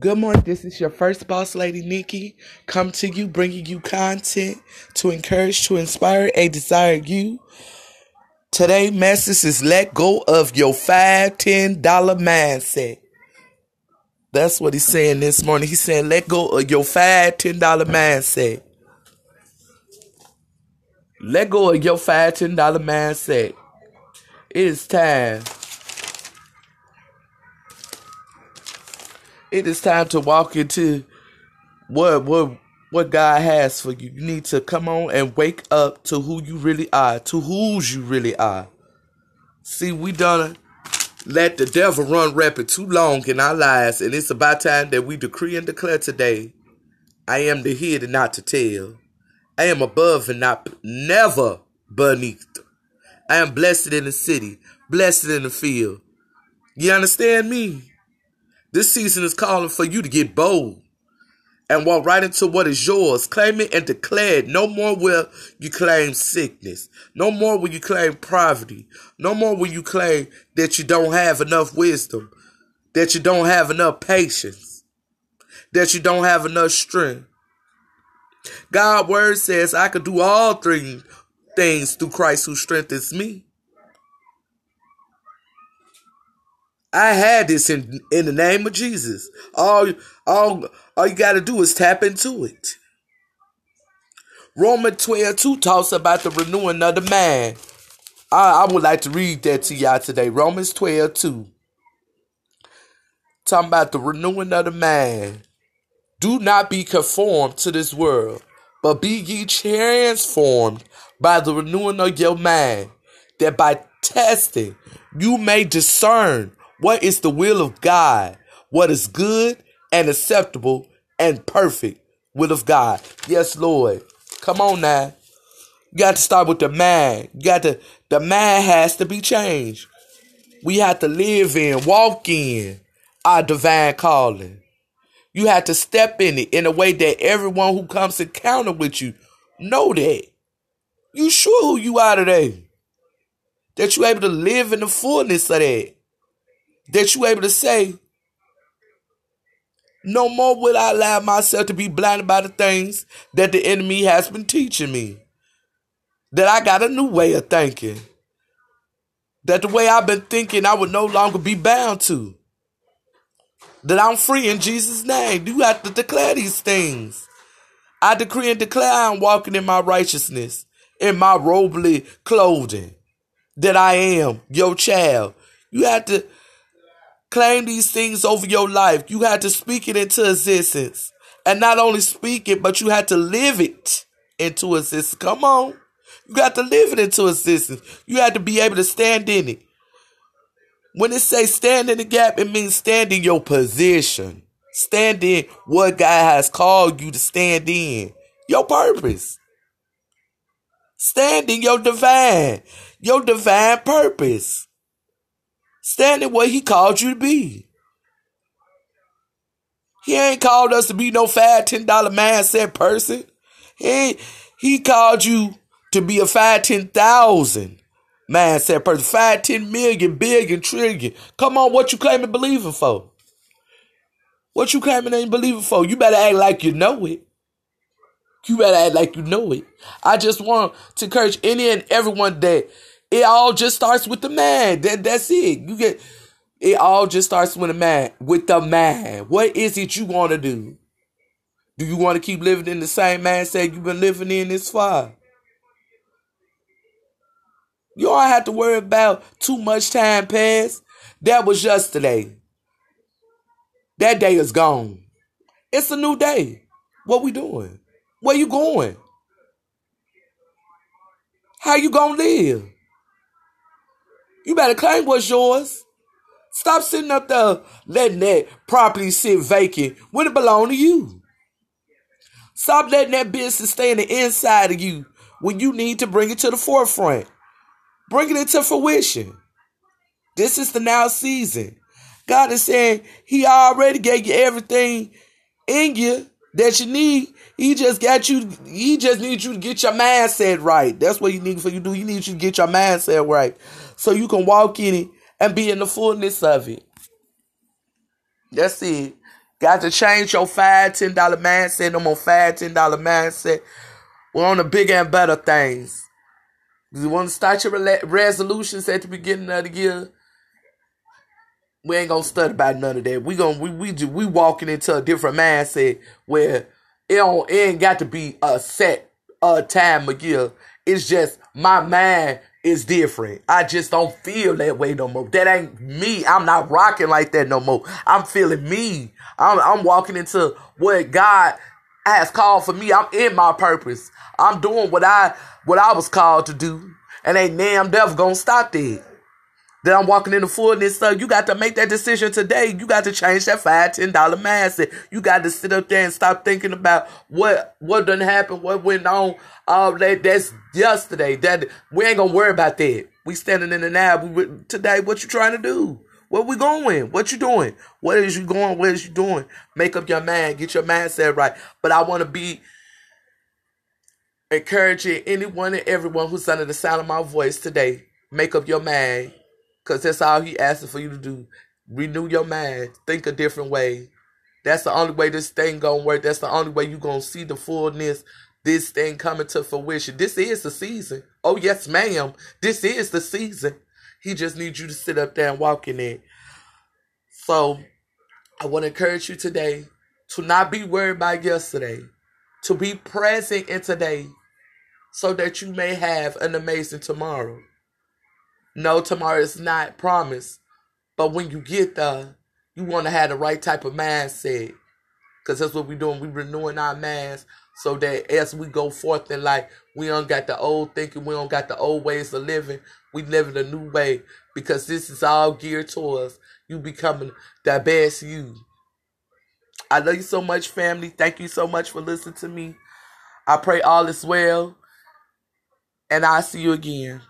Good morning. This is your first boss lady, Nikki, come to you, bringing you content to encourage, to inspire, a desire you. Today message is let go of your five, ten dollar mindset. That's what he's saying this morning. He's saying let go of your five, ten dollar mindset. Let go of your five, ten dollar mindset. It is time it is time to walk into what what what God has for you. You need to come on and wake up to who you really are, to whose you really are. See, we done let the devil run rapid too long in our lives, and it's about time that we decree and declare today. I am the head and not to tail. I am above and not never beneath. I am blessed in the city, blessed in the field. You understand me? This season is calling for you to get bold and walk right into what is yours. Claim it and declare it. No more will you claim sickness. No more will you claim poverty. No more will you claim that you don't have enough wisdom, that you don't have enough patience, that you don't have enough strength. God's word says, I can do all three things through Christ who strengthens me. I had this in in the name of Jesus. All all all you got to do is tap into it. Romans 12 2 talks about the renewing of the mind. I, I would like to read that to y'all today. Romans 12 2. Talking about the renewing of the mind. Do not be conformed to this world, but be ye transformed by the renewing of your mind, that by testing you may discern what is the will of God? What is good and acceptable and perfect will of God? Yes, Lord. Come on now. You got to start with the mind. You got to the mind has to be changed. We have to live in, walk in our divine calling. You have to step in it in a way that everyone who comes encounter with you know that. You sure who you are today. That you're able to live in the fullness of that that you able to say, no more will I allow myself to be blinded by the things that the enemy has been teaching me. That I got a new way of thinking. That the way I've been thinking, I would no longer be bound to. That I'm free in Jesus' name. You have to declare these things. I decree and declare I'm walking in my righteousness, in my robely clothing. That I am your child. You have to claim these things over your life. You had to speak it into existence. And not only speak it, but you had to live it into existence. Come on. You got to live it into existence. You had to be able to stand in it. When it says stand in the gap, it means stand in your position. Stand in what God has called you to stand in. Your purpose. Stand in your divine, your divine purpose. Stand in what he called you to be. He ain't called us to be no fat $10 mindset person. He he called you to be a five, ten thousand mindset person. Five, ten million, billion, trillion. Come on, what you claiming believing for? What you claiming ain't believing for? You better act like you know it. You better act like you know it. I just want to encourage any and everyone that it all just starts with the man. That that's it. You get it all just starts with a man. With the man. What is it you want to do? Do you want to keep living in the same mindset you've been living in this far? You don't have to worry about too much time passed. That was yesterday. That day is gone. It's a new day. What we doing? Where you going? How you gonna live? You better claim what's yours. Stop sitting up there letting that property sit vacant when it belong to you. Stop letting that business stay in the inside of you when you need to bring it to the forefront. Bring it into fruition. This is the now season. God is saying He already gave you everything in you that you need. He just got you. He just needs you to get your mindset right. That's what you need for you do. He needs you to get your mindset right so you can walk in it and be in the fullness of it. That's it. Got to change your five, ten dollar mindset. I'm on five, ten dollar mindset. We're on the bigger and better things. You want to start your resolutions at the beginning of the year? We ain't gonna study about none of that. We gonna we we do, we walking into a different mindset where it don't it ain't got to be a set a time year. It's just my mind is different. I just don't feel that way no more. That ain't me. I'm not rocking like that no more. I'm feeling me. I'm I'm walking into what God has called for me. I'm in my purpose. I'm doing what I what I was called to do. And ain't damn devil gonna stop that. That I'm walking in the fullness So You got to make that decision today. You got to change that five, ten dollar mindset. You got to sit up there and stop thinking about what what done happened, what went on. All that that's yesterday. That we ain't gonna worry about that. We standing in the now. We, today, what you trying to do? Where we going? What you doing? What is you going? What is you doing? Make up your mind. Get your mindset right. But I want to be encouraging anyone and everyone who's under the sound of my voice today. Make up your mind because that's all he asking for you to do. Renew your mind. Think a different way. That's the only way this thing gonna work. That's the only way you gonna see the fullness. This thing coming to fruition. This is the season. Oh yes, ma'am. This is the season. He just needs you to sit up there and walk in it. So I want to encourage you today to not be worried about yesterday, to be present in today, so that you may have an amazing tomorrow. No, tomorrow is not promised. But when you get there, you want to have the right type of mindset. Because that's what we're doing. We're renewing our minds so that as we go forth in life, we don't got the old thinking, we don't got the old ways of living. We live in a new way because this is all geared towards you becoming the best you. I love you so much, family. Thank you so much for listening to me. I pray all is well. And I'll see you again.